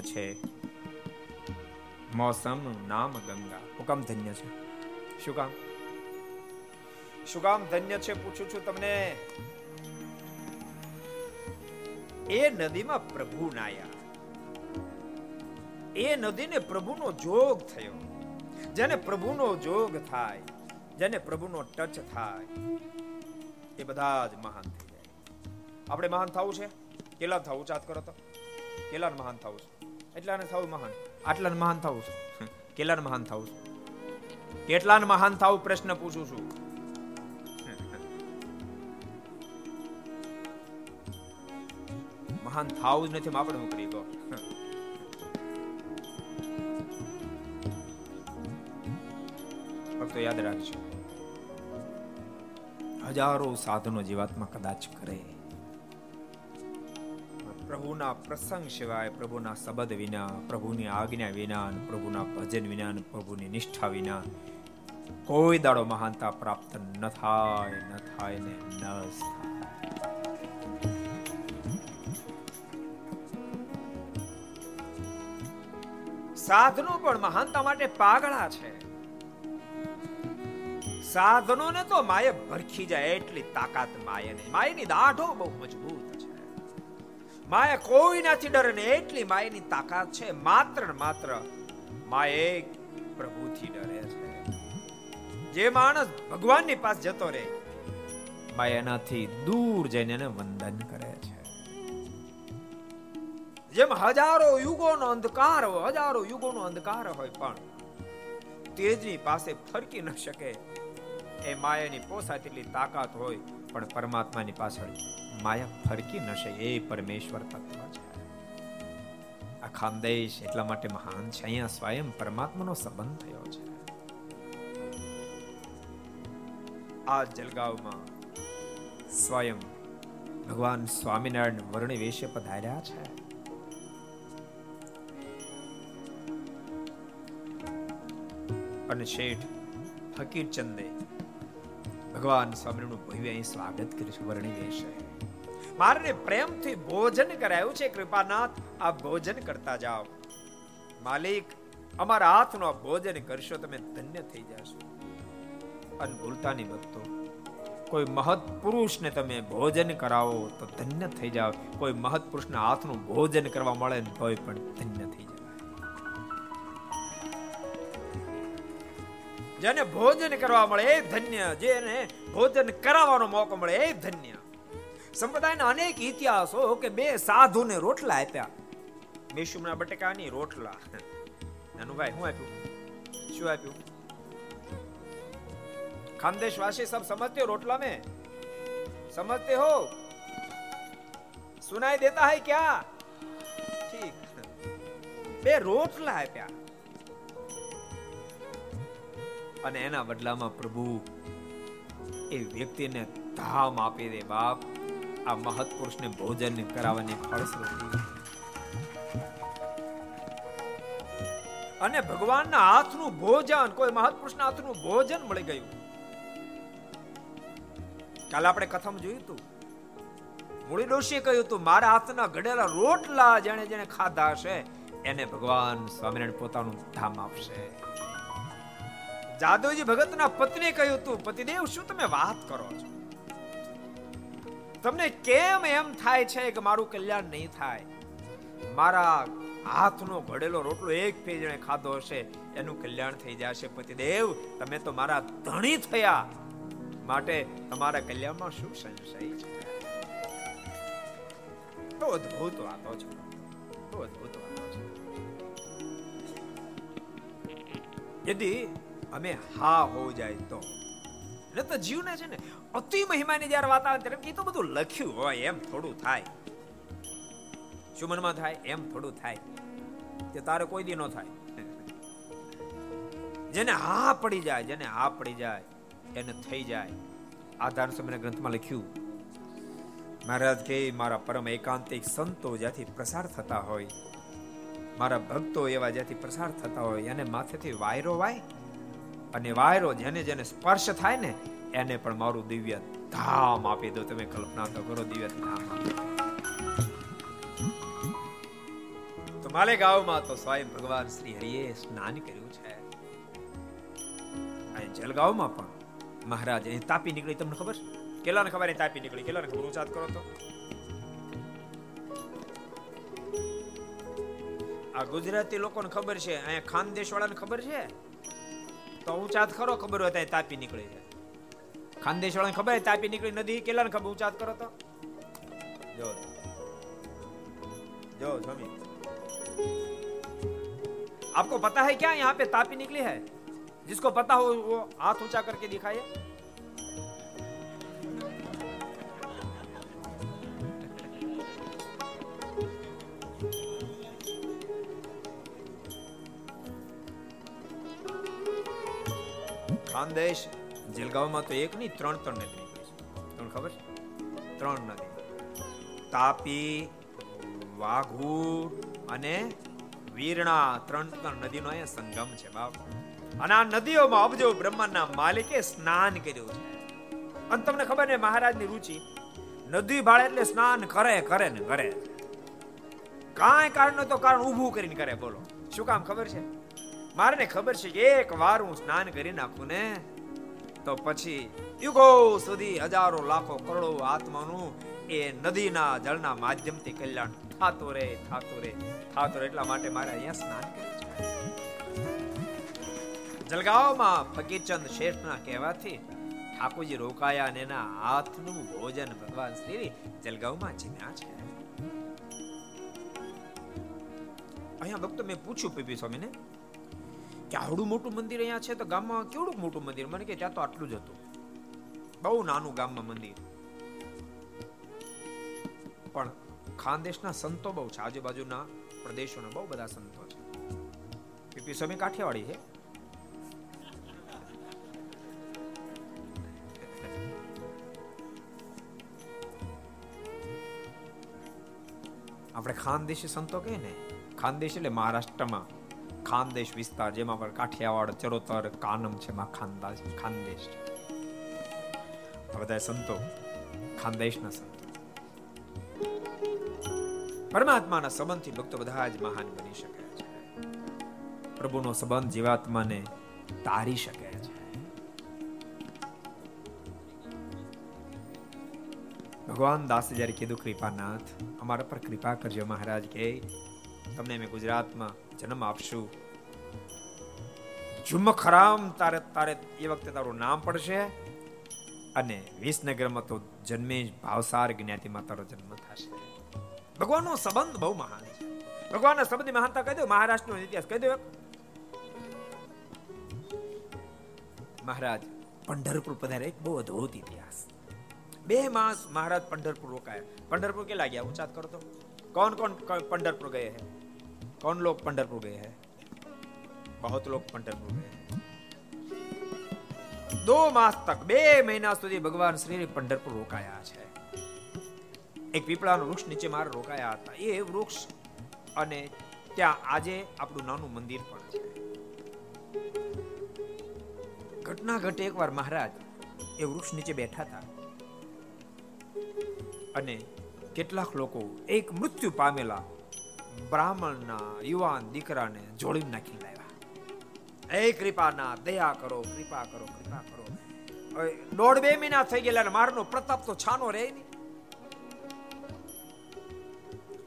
છે. મોસમનું નામ ગંગા. હુકમ ધન્ય છે? શું કામ? શું કામ ધન્ય છે પૂછું છું તમને? એ નદીમાં પ્રભુ નાયા. એ નદીને પ્રભુનો જોગ થયો. જેને પ્રભુનો જોગ થાય, જેને પ્રભુનો ટચ થાય, એ બધા જ મહાન થઈ જાય. આપણે મહાન થવું છે? કેટલા થવું ચાત કરો તો. કેટલા મહાન થવું છે? એટલાને થવું મહાન. આટલાને મહાન થવું છે. કેટલાને મહાન થવું કેટલા કેટલાને મહાન થવું પ્રશ્ન પૂછું છું? મહાન થવું જ નથી આપણે હું કરી ગયો ફક્ત યાદ રાખજો. હજારો સાધનો જીવાત્મા કદાચ કરે. પ્રભુના પ્રસંગ સિવાય પ્રભુના શબ્દ વિના, પ્રભુની આજ્ઞા વિના પ્રભુના ભજન વિના પ્રભુની નિષ્ઠા વિના કોઈ દાડો મહાનતા પ્રાપ્ત ન થાય ન થાય ને ન સાધનો પણ મહાનતા માટે પાગળા છે. સાધનોને તો માય ભરખી જાય, એટલી તાકાત માયે નહીં. માયની દાઢો બહુ મજબૂત માયા કોઈનાથી ડરે ને એટલી માયાની તાકાત છે, માત્ર ને માત્ર માય એક પ્રભુથી ડરે છે. જે માણસ ભગવાનની પાસે જતો રહે, માયા એનાથી દૂર જઈને એને વંદન કરે છે. જેમ હજારો યુગોનો અંધકાર હોય, હજારો યુગોનો અંધકાર હોય પણ તેજની પાસે ફરકી ન શકે. એ માયાની પોસાય તેટલી તાકાત હોય, પણ પરમાત્માની પાછળ માયા ફરકી ન શકે, એ પરમેશ્વર તત્વ છે. આ ખાનદેશ એટલા માટે મહાન છે, અહીંયા સ્વયં પરમાત્માનો સંબંધ થયો છે. આ જલગાવમાં સ્વયં ભગવાન સ્વામિનારાયણ વર્ણ વેશે પધાર્યા છે. અને શેઠ ફકીર ચંદે ભગવાન સ્વામીનું ભવ્ય અહીં સ્વાગત કર્યું વર્ણી દેશે. મારે પ્રેમથી ભોજન કરાયું છે, કૃપાનાથ. આ ભોજન કરતા જાઓ. માલિક, અમારા હાથનો ભોજન કરશો, તમે ધન્ય થઈ જશો. અને ભૂલતાની ભક્તો કોઈ મહત પુરુષને તમે ભોજન કરાવો તો ધન્ય થઈ જાવ કોઈ મહત પુરુષના હાથનું ભોજન કરવા મળે ને તોય પણ ધન્ય થઈ જાય જેને ભોજન કરવા મળે એ ધન્ય, જેને ભોજન કરાવવાનો મોકો મળે એ ધન્ય. સંપ્રદાયના અનેક ઇતિહાસો કે બે સાધુને રોટલા આપ્યા. મેશુમના બટેકાની રોટલા. નાનુભાઈ, હું આપ્યું? શું આપ્યું? ખાનદેશવાસી સબ સમજતે રોટલા મેં? સમજતે હો? સુનાઈ દેતા હૈ ક્યા? ઠીક. બે રોટલા આપ્યા. અને એના બદલામાં પ્રભુ એ વ્યક્તિને ધામ આપી દે બાપ. આ મહત્પુરુષને ભોજન કરાવવાની ફળશ્રુતિ. અને ભગવાનના હાથનું ભોજન, કોઈ મહત્પુરુષના હાથનું ભોજન મળી ગયું. કાલે આપણે કથામાં જોયું હતું. મૂળી ડોશીએ કહ્યું હતું, મારા હાથના ઘડેલા રોટલા જેને જેને ખાધા હશે, એને ભગવાન સ્વામિનારાયણ પોતાનું ધામ આપશે. જાદવજી ભગતના પત્ની કહ્યું તું પતિદેવ, શું તમે વાત કરો છો? તમને કેમ એમ થાય છે કે મારું કલ્યાણ નહીં થાય? મારા હાથનો ઘડેલો રોટલો એક ફેજણે ખાધો હશે, એનું કલ્યાણ થઈ જશે. પતિદેવ, તમે તો મારા ધણી થયા. માટે તમારા કલ્યાણમાં શું સંશય છે? તો અદ્ભુત વાતો છે. તો અદ્ભુત વાતો છે. યદી અમે હા હો જાય તો. એટલે તો જીવને છે ને, અતિ મહિમાની જયારે વાત આવે ત્યારે એ તો બધું લખ્યું હોય, એમ થોડું થાય. શું મનમાં થાય? એમ થોડું થાય. કે તારે કોઈ દી ન થાય. જેને હા પડી જાય, જેને હા પડી જાય, એને થઈ જાય. આધાર સમયના ગ્રંથમાં લખ્યું. મહારાજ કે, મારા પરમ એકાંતિક સંતો જ્યાંથી પ્રસાર થતા હોય, મારા ભક્તો એવા જ્યાંથી પ્રસાર થતા હોય, એને માથેથી વાયરો વાય અને વાયરો જેને જેને સ્પર્શ થાય ને, એને પણ મારું દિવ્ય ધામ આપી દો. તમે કલ્પના તો કરો દિવ્ય ધામ તો માલેગાંવમાં તો સ્વયં ભગવાન શ્રી હરિએ સ્નાન કર્યું છે. અહીં જલગાવમાં પણ મહારાજ અહીં તાપી નીકળી. તમને ખબર? કેટલાને ખબર તાપી નીકળી? કેટલાને ખબર? ઉચાત કરો તો. આ ગુજરાતી લોકોને ખબર છે, અહીંયા ખાનદેશ વાળાને ખબર છે? તો ઊંચાત ખરો ખબર હોય ત્યાં તાપી નીકળી જાય ખાનદેશ વાળાને ખબર તાપી નીકળી નદી કેટલાને ખબર ઊંચાત કરો તો જો જો સ્વામી आपको पता है क्या यहाँ पे तापी निकली है जिसको पता हो वो हाथ ऊंचा करके दिखाइए ખાનદેશ જલગાવમાં તો એક નહીં, ત્રણ ત્રણ નદી નીકળી તમને ખબર ત્રણ નદી તાપી વાઘુ અને વીરણા, ત્રણ ત્રણ નદીનો અહીંયા સંગમ છે, બાપ. અને આ નદીઓમાં અબજો બ્રહ્માંડના માલિકે સ્નાન કર્યું છે. અને તમને ખબર ને મહારાજની રુચિ? નદી ભાળે એટલે સ્નાન કરે કરે ને, કરે. કાંઈ કારણ તો કારણ ઊભું કરીને કરે, બોલો. શું કામ ખબર છે? મારે ને ખબર છે કે એક વાર હું સ્નાન કરી નાખું ને, તો પછી યુગો સુધી હજારો લાખો કરોડો આત્માનું એ નદીના જળના માધ્યમથી કલ્યાણ થાતો રે થાતો રે થાતો રે એટલા માટે મારે અહીંયા સ્નાન કર્યું જલગાંવમાં ફકીરચંદ શેઠના કહેવાથી ઠાકોરજી રોકાયા અને એના હાથનું ભોજન ભગવાન શ્રી જલગાવમાં જીમ્યા છે. અહીંયા ભક્તો મેં પૂછ્યું પીપી સ્વામીને કે આવડું મોટું મંદિર અહીંયા છે તો ગામમાં કેવડું મોટું મંદિર? મને કે ત્યાં તો આટલું જ હતું. બહુ નાનું ગામમાં મંદિર. પણ ખાનદેશના સંતો બહુ છે, આજુબાજુના પ્રદેશોના બહુ બધા સંતો છે. પીપી સ્વામી કાઠિયાવાડી છે? આપણે ખાનદેશી સંતો કહીએ ને, ખાનદેશ એટલે મહારાષ્ટ્રમાં. ખાનદેશ વિસ્તાર જેમાં પણ કાઠિયાવાડ, ચરોતર, કાનમ છે માં ખાનદાસ, ખાનદેશ બધા સંતો ખાનદેશના સંતો. પરમાત્માના સંબંધથી ભક્તો બધા જ મહાન બની શકે છે. પ્રભુનો સંબંધ જીવાત્માને તારી શકે છે. ભગવાન દાસ જ્યારે કીધું, કૃપાનાથ, અમારા પર કૃપા કરજો મહારાજ કે તમને અમે ગુજરાતમાં જન્મ આપશું. ઝુમખરામ તારે તારે એ વખતે તારું નામ પડશે. અને વિસનગરમાં તો જન્મે ભાવસાર જ્ઞાતિમાં તારો જન્મ થશે. ભગવાનનો સંબંધ બહુ મહાન છે. ભગવાનના સંબંધની મહાનતા કહી દો મહારાષ્ટ્રનો ઇતિહાસ કહી દો મહારાજ પંઢરપુર પધારે એક બહુ અદ્ભુત ઇતિહાસ. બે માસ મહારાજ પંઢરપુર રોકાયા. પંઢરપુર કે લાગ્યા ઉચાત કરતો કોણ કોણ પંઢરપુર ગયા कौन लोग पंडरपुर गए हैं बहुत लोग पंडरपुर गए हैं દો માસ તક બે મહિના સુધી ભગવાન શ્રી પંઢરપુર રોકાયા છે એક પીપળાનું વૃક્ષ નીચે મારે રોકાયા હતા એ વૃક્ષ અને ત્યાં આજે આપણું નાનું મંદિર પણ છે ઘટના ઘટે એકવાર મહારાજ એ વૃક્ષ નીચે બેઠા હતા અને કેટલાક લોકો એક મૃત્યુ પામેલા બ્રાહ્મણના યુવાન દીકરાને જોડી નાખી લાવ્યા. એ કૃપાના, દયા કરો, કૃપા કરો કૃપા કરો. દોઢ બે મહિના થઈ ગયેલા મારનો પ્રતાપ તો છાનો રહે નહીં.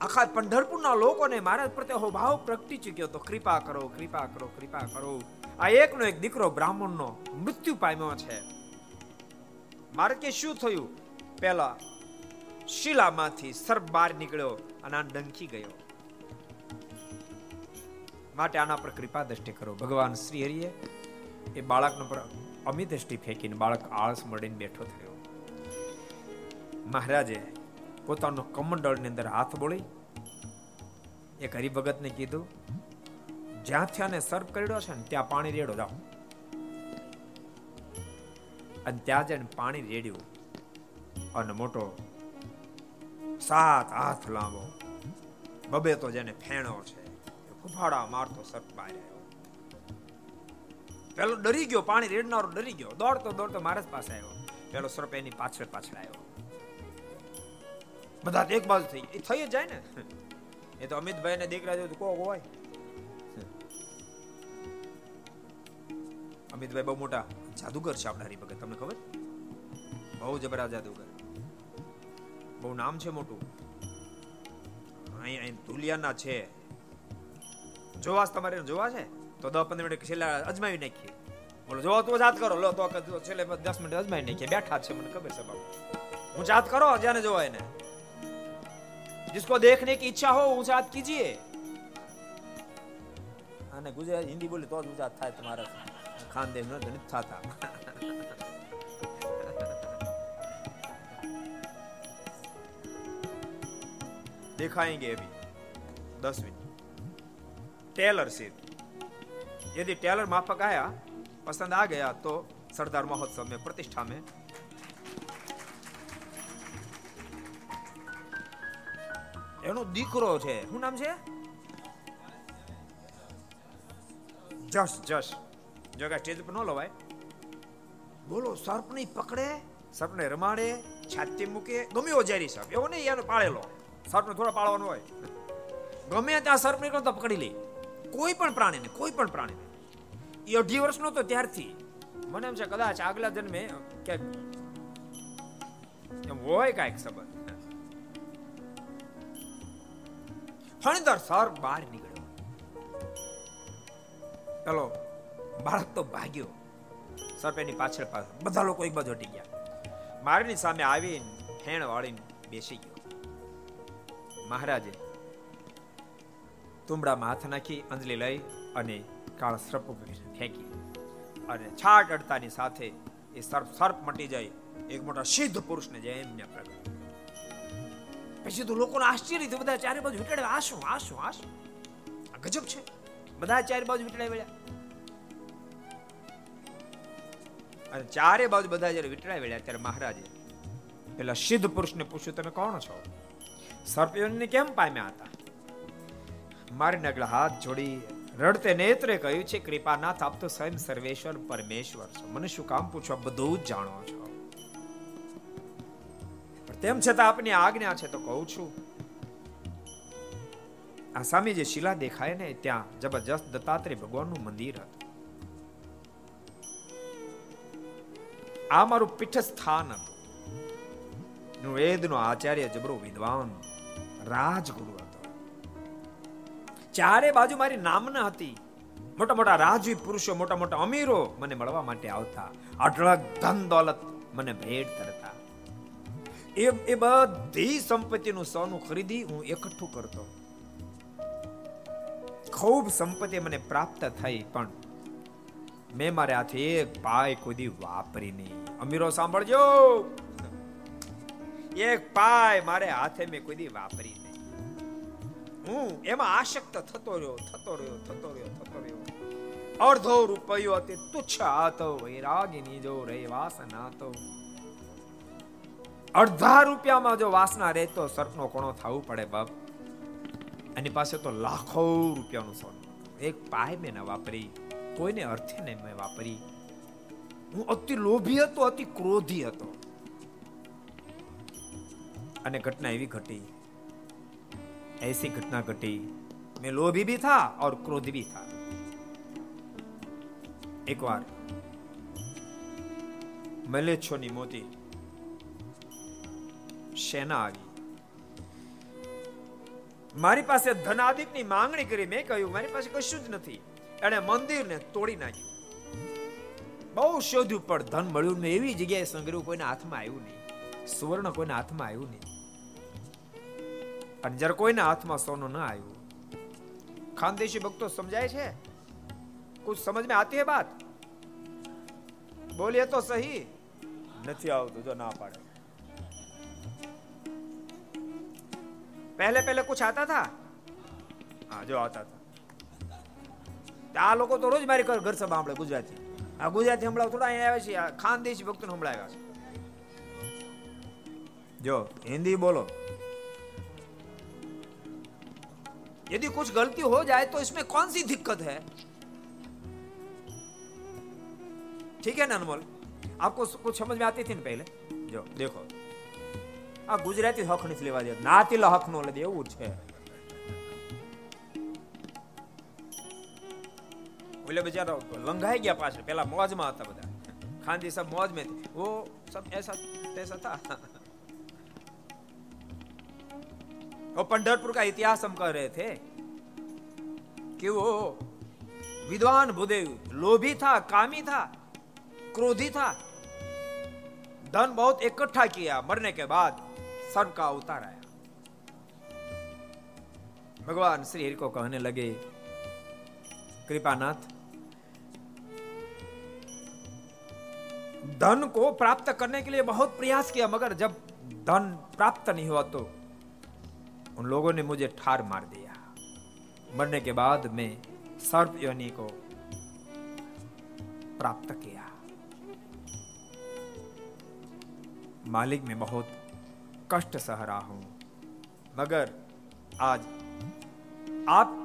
આખા પંઢરપુરના લોકોને મારા પ્રત્યે ભાવ પ્રગટી ચૂક્યો તો કૃપા કરો કૃપા કરો કૃપા કરો. આ એકનો એક દીકરો બ્રાહ્મણનો મૃત્યુ પામ્યો છે. મારે કે શું થયું? પેલા શિલામાંથી સર્પ બહાર નીકળ્યો અને આ ડંખી ગયો. માટે આના પર કૃપા દ્રષ્ટિ કરો. ભગવાન શ્રી હરિએ એ બાળકનો પર અમિત દ્રષ્ટિ ફેંકીને બાળક આળસ મળીને બેઠો થયો. મહારાજે પોતાનો કમંડળની અંદર હાથ બોળી એક હરિભગતને કીધું જ્યાંથી આને સર્પ કર્યો છે ને, ત્યાં પાણી રેડો, જાઓ. અને ત્યાં જઈને પાણી રેડ્યું અને મોટો સાત હાથ લાંબો બબે તો જેને ફેણો છે ફૂફાડા મારતો સટ બહાર પેલો ડરી ગયો, પાણી રેડનારો ડરી ગયો. દોડતો દોડતો મારા પાસે આવ્યો. પેલો સર્પ એની પાછળ પાછળ આવ્યો. બધા એક બાજુ થઈ એ થઈ જ જાય ને? એ તો અમિતભાઈ ને દીકરા જેવું કોક હોય. અમિતભાઈ બહુ મોટા જાદુગર છે આપણા હરિભગત. તમને ખબર? બહુ જબરા જાદુગર. બહુ નામ છે મોટું. અહીં અહીં ધુલિયાના છે. જોવાસ તમારે જોવા છે તો દસ પંદર મિનિટ છેલ્લા અજમાવી નાખીએ. બોલો, જોવો તો જાત કરો. લો, તો છેલ્લે દસ મિનિટ અજમાવી નાખીએ. બેઠા છે, મને ખબર છે બાબુ હું જાત કરો જેને જોવા એને. જિસકો દેખને કી ઈચ્છા હો, હું જાત કીજીએ. અને ગુજરાતી હિન્દી બોલી તો જ ગુજરાત થાય તમારા. ખાનદેવ નો ગણિત થતા. દેખાયેંગે અભી દસ મિનિટ. टेलर से यदि टेलर माफक आया पसंद आ गया तो सरदार महोत्सव में प्रतिष्ठा में એનો દીકરો છે શું નામ છે જશ જશ જો કે સ્ટેજ પર ન લવાય બોલો સર્પ નહીં પકડે સર્પને રમાડે છાતી મૂકે ગમે એવો ઝેરી સર્પ એવો નહીં એનો પાળેલો સર્પને થોડો પાળવાનો હોય ગમે ત્યાં સર્પ નીકળો તો પકડી લે કોઈ પણ પ્રાણીને કોઈ પણ પ્રાણીને એ અઢી વર્ષનો તો ત્યારથી. મને એમ છે કદાચ આગલા જન્મે ક્યાંક એમ હોય કાંઈક સંબંધ. ફણીધર સર બહાર નીકળ્યો. ચલો બાળક તો ભાગ્યો. સર્પ એની પાછળ પાછળ બધા લોકો એક બાજુ હટી ગયા. મારની સામે આવીને ફેણ વાળીને બેસી ગયો. મહારાજે તુંબડામાં હાથ નાખી, અંજલી લઈ અને કાળ સર્પ ફેંકી. અને છાટ અડતાની સાથે એ સર્પ સર્પ મટી જાય, એક મોટા સિદ્ધ પુરુષને જે એમને પ્રગટ પછી તો લોકોને આશ્ચર્ય થયું, બધા ચારે બાજુ વીટળે આ શું આ શું આ શું? આ ગજબ છે. બધા ચારે બાજુ વીટળાઈ વળ્યા. અને ચારે બાજુ બધા જ્યારે વીટળાઈ વળ્યા, ત્યારે મહારાજે પેલા સિદ્ધ પુરુષને પૂછ્યું, તમે કોણ છો? સર્પયોને કેમ પામ્યા હતા? મારી આગળ હાથ જોડી રડતે નેત્રે કહ્યું છે, કૃપાનાથ, આપ તો સ્વયં સર્વેશ્વર, પરમેશ્વર છો. મને શું કામ પૂછો? બધું જ જાણો છો. તેમ છતાં આપની આજ્ઞા છે તો કહું છું. આ સામે જે શિલા દેખાય ને, ત્યાં જબરજસ્ત દત્તાત્રેય ભગવાનનું મંદિર હતું. આ મારું પીઠ સ્થાન હતું વેદનો આચાર્ય જબરો વિદ્વાન રાજગુરુ ચારે બાજુ મારી નામના હતી. મોટા મોટા રાજવી પુરુષો મોટા મોટા અમીરો મને મળવા માટે આવતા. અઢળક ધન દોલત મને ભેટ કરતા એ એ બધી સંપત્તિનું સોનું ખરીદી હું એકઠું કરતો. ખૂબ સંપત્તિ મને પ્રાપ્ત થઈ, પણ મેં મારે હાથે એક પાય કોઈ વાપરી નહીં. અમીરો, સાંભળજો. એક પાય મારે હાથે મેં કોઈ વાપરી હું એમાં આશક્ત થતો રહ્યો થતો રહ્યો થતો રહ્યો થતો રહ્યો. અડધો રૂપિયો અતિ તુચ્છ હતો વૈરાગીની જો રે વાસના તો અડધા રૂપિયામાં જો વાસના રહે તો સર્પનો કોણો થવું પડે બાપ. એની પાસે તો લાખો રૂપિયાનું સોનું. એક પાય મેં ન વાપરી, કોઈને અર્થે નહીં મેં વાપરી. હું અતિ લોભી હતો, અતિ ક્રોધી હતો. અને ઘટના એવી ઘટી. ऐसी घटना घटी मैं लोभी भी था और क्रोधी भी था एक बार મલેચ્છોની મોતી સેના આવી મારી પાસે ધનાદિકની માંગણી કરી મેં કહ્યું મારી પાસે કશું જ નથી એણે મંદિરને તોડી નાખ્યું બહુ શોધ્યું પણ ધન મળ્યું ને એવી જગ્યાએ સંગ્રહ કોઈના હાથમાં આવ્યું નહીં સુવર્ણ કોઈના હાથમાં આવ્યું નહીં અને જ્યારે કોઈના હાથમાં સોનું ના આવ્યું, ખાનદેશી ભક્તો સમજાય છે? કુછ સમજ મેં આતી હે બાત બોલીએ તો સહી. નથી આવતું જો ના પાડે. પહેલે પહેલે કુછ આતા થા? હા, જો આતા હતા આ લોકો તો રોજ મારી ઘર સભા આપણે ગુજરાતી. આ ગુજરાતી હમણાં થોડા અહીંયા આવે છે ખાનદેશી ભક્તો હમણાં આવ્યા છે. જો, હિન્દી બોલો. यदि कुछ गलती हो जाए तो इसमें कौन सी दिक्कत है ठीक है ना अनमोल आपको कुछ समझ में आती थी ना पहले जो देखो આ ગુજરાતી હક નથી લેવા દે નાતીલા હક નો લે એવું છે ઓલે બેચારા લંઘાઈ ગયા પાછળ પેલા મોજમાં હતા બધા ખાનજી सब मौज में थे वो सब ऐसा ऐसा था वो पंढरपुर का इतिहास हम कह रहे थे कि वो विद्वान भूदेव लोभी था, कामी था, क्रोधी था। धन बहुत इकट्ठा किया, मरने के बाद सर्व का अवतार आया। भगवान श्री हरि को कहने लगे, कृपानाथ, धन को प्राप्त करने के लिए बहुत प्रयास किया, मगर जब धन प्राप्त नहीं हुआ तो उन लोगों ने मुझे ठार मार दिया। मरने के बाद मैं सर्प योनि को प्राप्त किया। मालिक मैं बहुत कष्ट सह रहा हूँ, मगर आज आप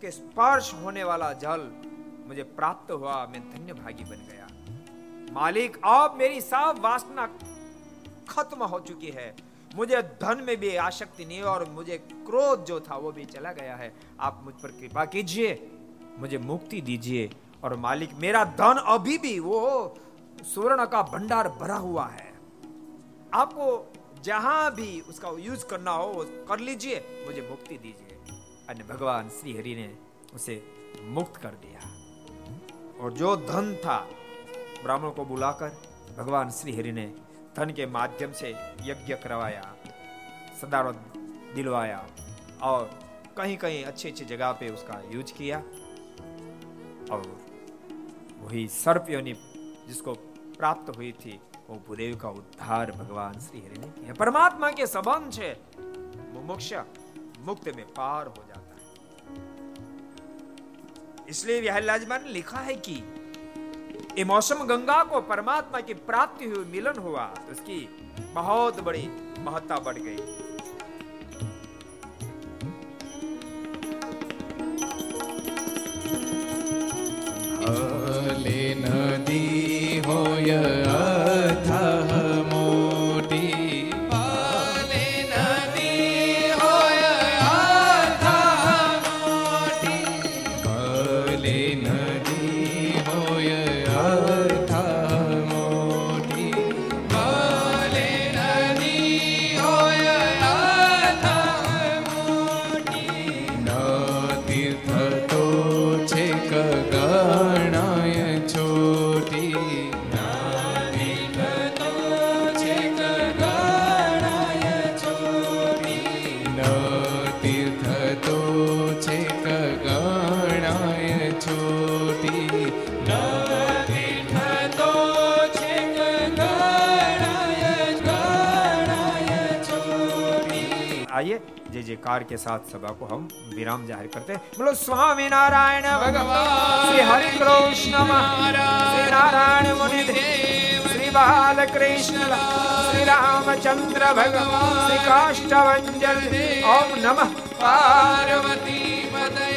के स्पर्श होने वाला जल मुझे प्राप्त हुआ, मैं धन्य भागी बन गया। मालिक अब मेरी सब वासना खत्म हो चुकी है। मुझे धन में भी आसक्ति नहीं और मुझे क्रोध जो था वो भी चला गया है। आप मुझ पर कृपा कीजिए, मुझे मुक्ति दीजिए और मालिक, मेरा धन अभी भी वो स्वर्ण का भंडार भरा हुआ है। आपको जहाँ भी उसका यूज़ करना हो कर लीजिए, मुझे मुक्ति दीजिए। अन्य भगवान श्री हरि ने उसे मुक्त कर दिया। और जो धन था, ब्राह्मण को बुलाकर भगवान श्री हरि ने धन के माध्यम से यज्ञ करवाया, सदारो दिलवाया और कहीं कहीं अच्छी अच्छी जगह पे उसका यूज़ किया। और वही सर्प योनि जिसको प्राप्त हुई थी, वो भूदेव का उद्धार भगवान श्री हरि ने किया। परमात्मा के संबंध से मुमुक्ष मुक्त में पार हो जाता है। इसलिए विहलाजमान ने लिखा है कि ये मौसम गंगा को परमात्मा की प्राप्ति हुई मिलन हुआ तो उसकी बहुत बड़ी महत्ता बढ़ गई। जयकार के साथ सभा को हम विराम ज़ाहिर करते हैं। बोलो स्वामी नारायण भगवान श्री हरि कृष्ण श्री नारायण मुनि श्री बाल कृष्ण श्री रामचंद्र भगवान श्री काष्टभंजन ओम नमः। पार्वती पदय।